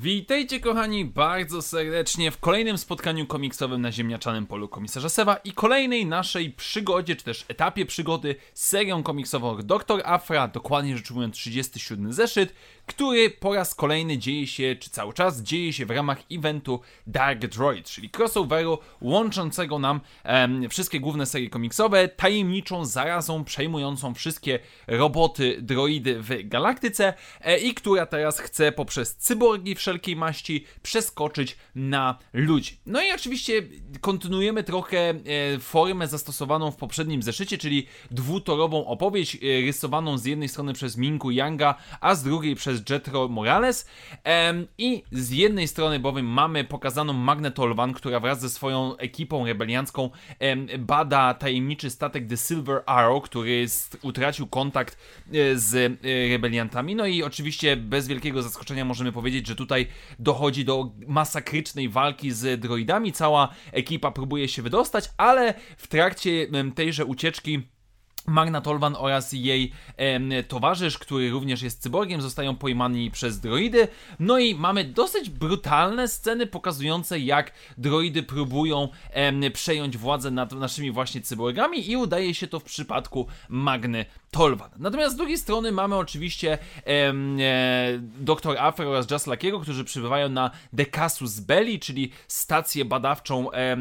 Witajcie kochani bardzo serdecznie w kolejnym spotkaniu komiksowym na ziemniaczanym polu komisarza Sewa i kolejnej naszej przygodzie, czy też etapie przygody z serią komiksową Dr. Afra, dokładnie rzecz ujmując 37 zeszyt, który po raz kolejny dzieje się, czy cały czas dzieje się w ramach eventu Dark Droid, czyli crossoveru łączącego nam em, wszystkie główne serie komiksowe tajemniczą zarazą przejmującą wszystkie roboty, droidy w galaktyce e, i która teraz chce poprzez cyborgi wszelkiej maści przeskoczyć na ludzi. No i oczywiście kontynuujemy trochę e, formę zastosowaną w poprzednim zeszycie, czyli dwutorową opowieść e, rysowaną z jednej strony przez Minku Yanga, a z drugiej przez Jetro Morales. I z jednej strony bowiem mamy pokazaną Magnetolvan, która wraz ze swoją ekipą rebeliancką bada tajemniczy statek The Silver Arrow, który utracił kontakt e, z rebeliantami. No i oczywiście bez wielkiego zaskoczenia możemy powiedzieć, że tutaj dochodzi do masakrycznej walki z droidami. Cała ekipa próbuje się wydostać, ale w trakcie tejże ucieczki Magna Tolvan oraz jej towarzysz, który również jest cyborgiem, zostają pojmani przez droidy. No i mamy dosyć brutalne sceny pokazujące, jak droidy próbują przejąć władzę nad naszymi właśnie cyborgami i udaje się to w przypadku Magny Tolvan. Natomiast z drugiej strony mamy oczywiście e, Dr. Afro oraz Just którzy przybywają na Decasus Belli, czyli stację badawczą e,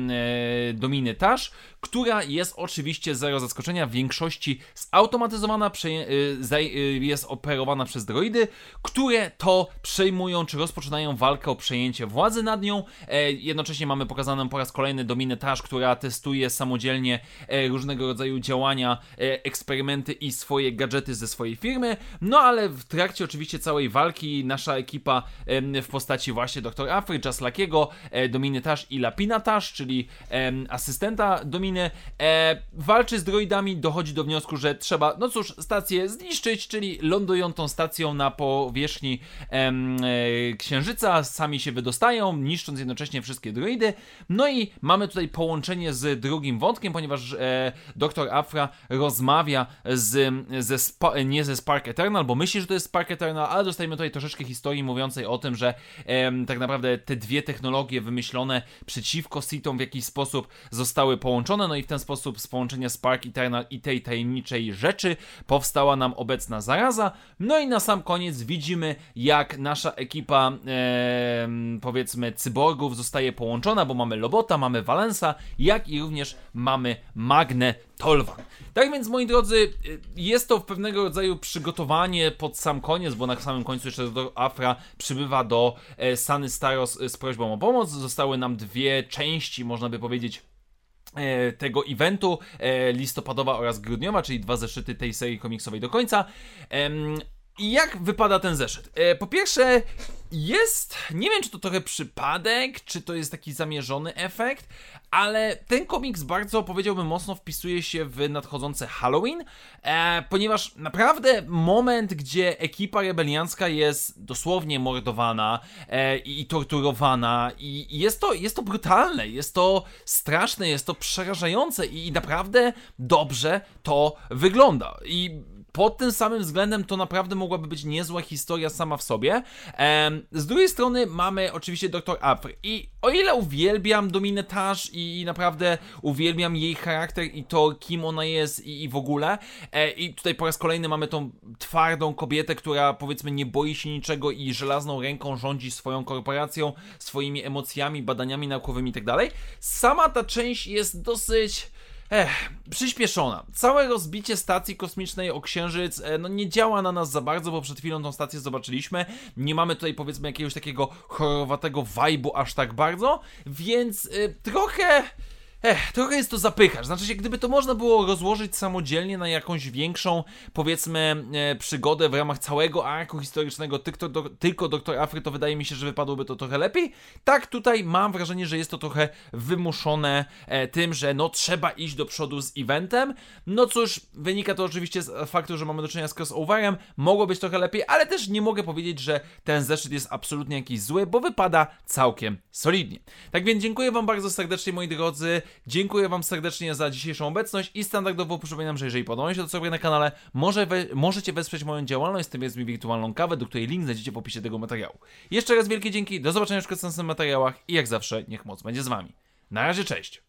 Dominy Tash, która jest oczywiście zero zaskoczenia w większości zautomatyzowana, y, y, jest operowana przez droidy, które to przejmują czy rozpoczynają walkę o przejęcie władzy nad nią. E, jednocześnie mamy pokazaną po raz kolejny Dominę Tash, która testuje samodzielnie e, różnego rodzaju działania, e, eksperymenty i swoje gadżety ze swojej firmy. No ale w trakcie oczywiście całej walki nasza ekipa w postaci właśnie Dr. Afry, Jaslakiego, Dominy Tash i Lapina Tash, czyli asystenta Dominy, walczy z droidami, dochodzi do wniosku, że trzeba, no cóż, stację zniszczyć, czyli lądują tą stacją na powierzchni em, e, Księżyca, sami się wydostają, niszcząc jednocześnie wszystkie droidy. No i mamy tutaj połączenie z drugim wątkiem, ponieważ e, Dr. Afra rozmawia z, ze Spa, nie ze Spark Eternal, bo myśli, że to jest Spark Eternal, ale dostajemy tutaj troszeczkę historii mówiącej o tym, że em, tak naprawdę te dwie technologie wymyślone przeciwko Sitom w jakiś sposób zostały połączone, no i w ten sposób z połączenia Spark Eternal i tej tajemniczej rzeczy powstała nam obecna zaraza. No i na sam koniec widzimy, jak nasza ekipa em, powiedzmy cyborgów zostaje połączona, bo mamy Lobota, mamy Valensa, jak i również mamy Magnę Tolvan. Tak więc, moi drodzy, y, jest to pewnego rodzaju przygotowanie pod sam koniec, bo na samym końcu jeszcze do Afra przybywa do e, Sany Staros e, z prośbą o pomoc. Zostały nam dwie części, można by powiedzieć, e, tego eventu, e, listopadowa oraz grudniowa, czyli dwa zeszyty tej serii komiksowej do końca. Jak wypada ten zeszyt? E, po pierwsze, jest, nie wiem czy to trochę przypadek, czy to jest taki zamierzony efekt, ale ten komiks bardzo, powiedziałbym, mocno wpisuje się w nadchodzące Halloween, e, ponieważ naprawdę moment, gdzie ekipa rebeliancka jest dosłownie mordowana e, i, torturowana i, jest, to, jest to brutalne, jest to straszne, jest to przerażające i naprawdę dobrze to wygląda. I pod tym samym względem to naprawdę mogłaby być niezła historia sama w sobie. Z drugiej strony mamy oczywiście Dr. Afry i o ile uwielbiam Dominę Tash i naprawdę uwielbiam jej charakter i to kim ona jest i, i w ogóle e, i tutaj po raz kolejny mamy tą twardą kobietę, która powiedzmy nie boi się niczego i żelazną ręką rządzi swoją korporacją, swoimi emocjami, badaniami naukowymi itd. Sama ta część jest dosyć Ech, przyspieszona. Całe rozbicie stacji kosmicznej o Księżyc e, no nie działa na nas za bardzo, bo przed chwilą tą stację zobaczyliśmy. Nie mamy tutaj powiedzmy jakiegoś takiego horrorowatego vibe'u aż tak bardzo, więc y, trochę... Ech, trochę jest to zapychacz. Znaczy się, gdyby to można było rozłożyć samodzielnie na jakąś większą, powiedzmy, e, przygodę w ramach całego arku historycznego tylko, do, tylko Doktor Afry, to wydaje mi się, że wypadłoby to trochę lepiej. Tak, tutaj mam wrażenie, że jest to trochę wymuszone e, tym, że no trzeba iść do przodu z eventem. No cóż, wynika to oczywiście z faktu, że mamy do czynienia z crossoverem. Mogło być trochę lepiej, ale też nie mogę powiedzieć, że ten zeszyt jest absolutnie jakiś zły, bo wypada całkiem solidnie. Tak więc dziękuję Wam bardzo serdecznie, moi drodzy. Dziękuję Wam serdecznie za dzisiejszą obecność i standardowo przypominam, że jeżeli podoba się to sobie na kanale, może we, możecie wesprzeć moją działalność, z tym jest mi wirtualną kawę, do której link znajdziecie w opisie tego materiału. Jeszcze raz wielkie dzięki, do zobaczenia w następnych materiałach i jak zawsze niech moc będzie z Wami. Na razie, cześć!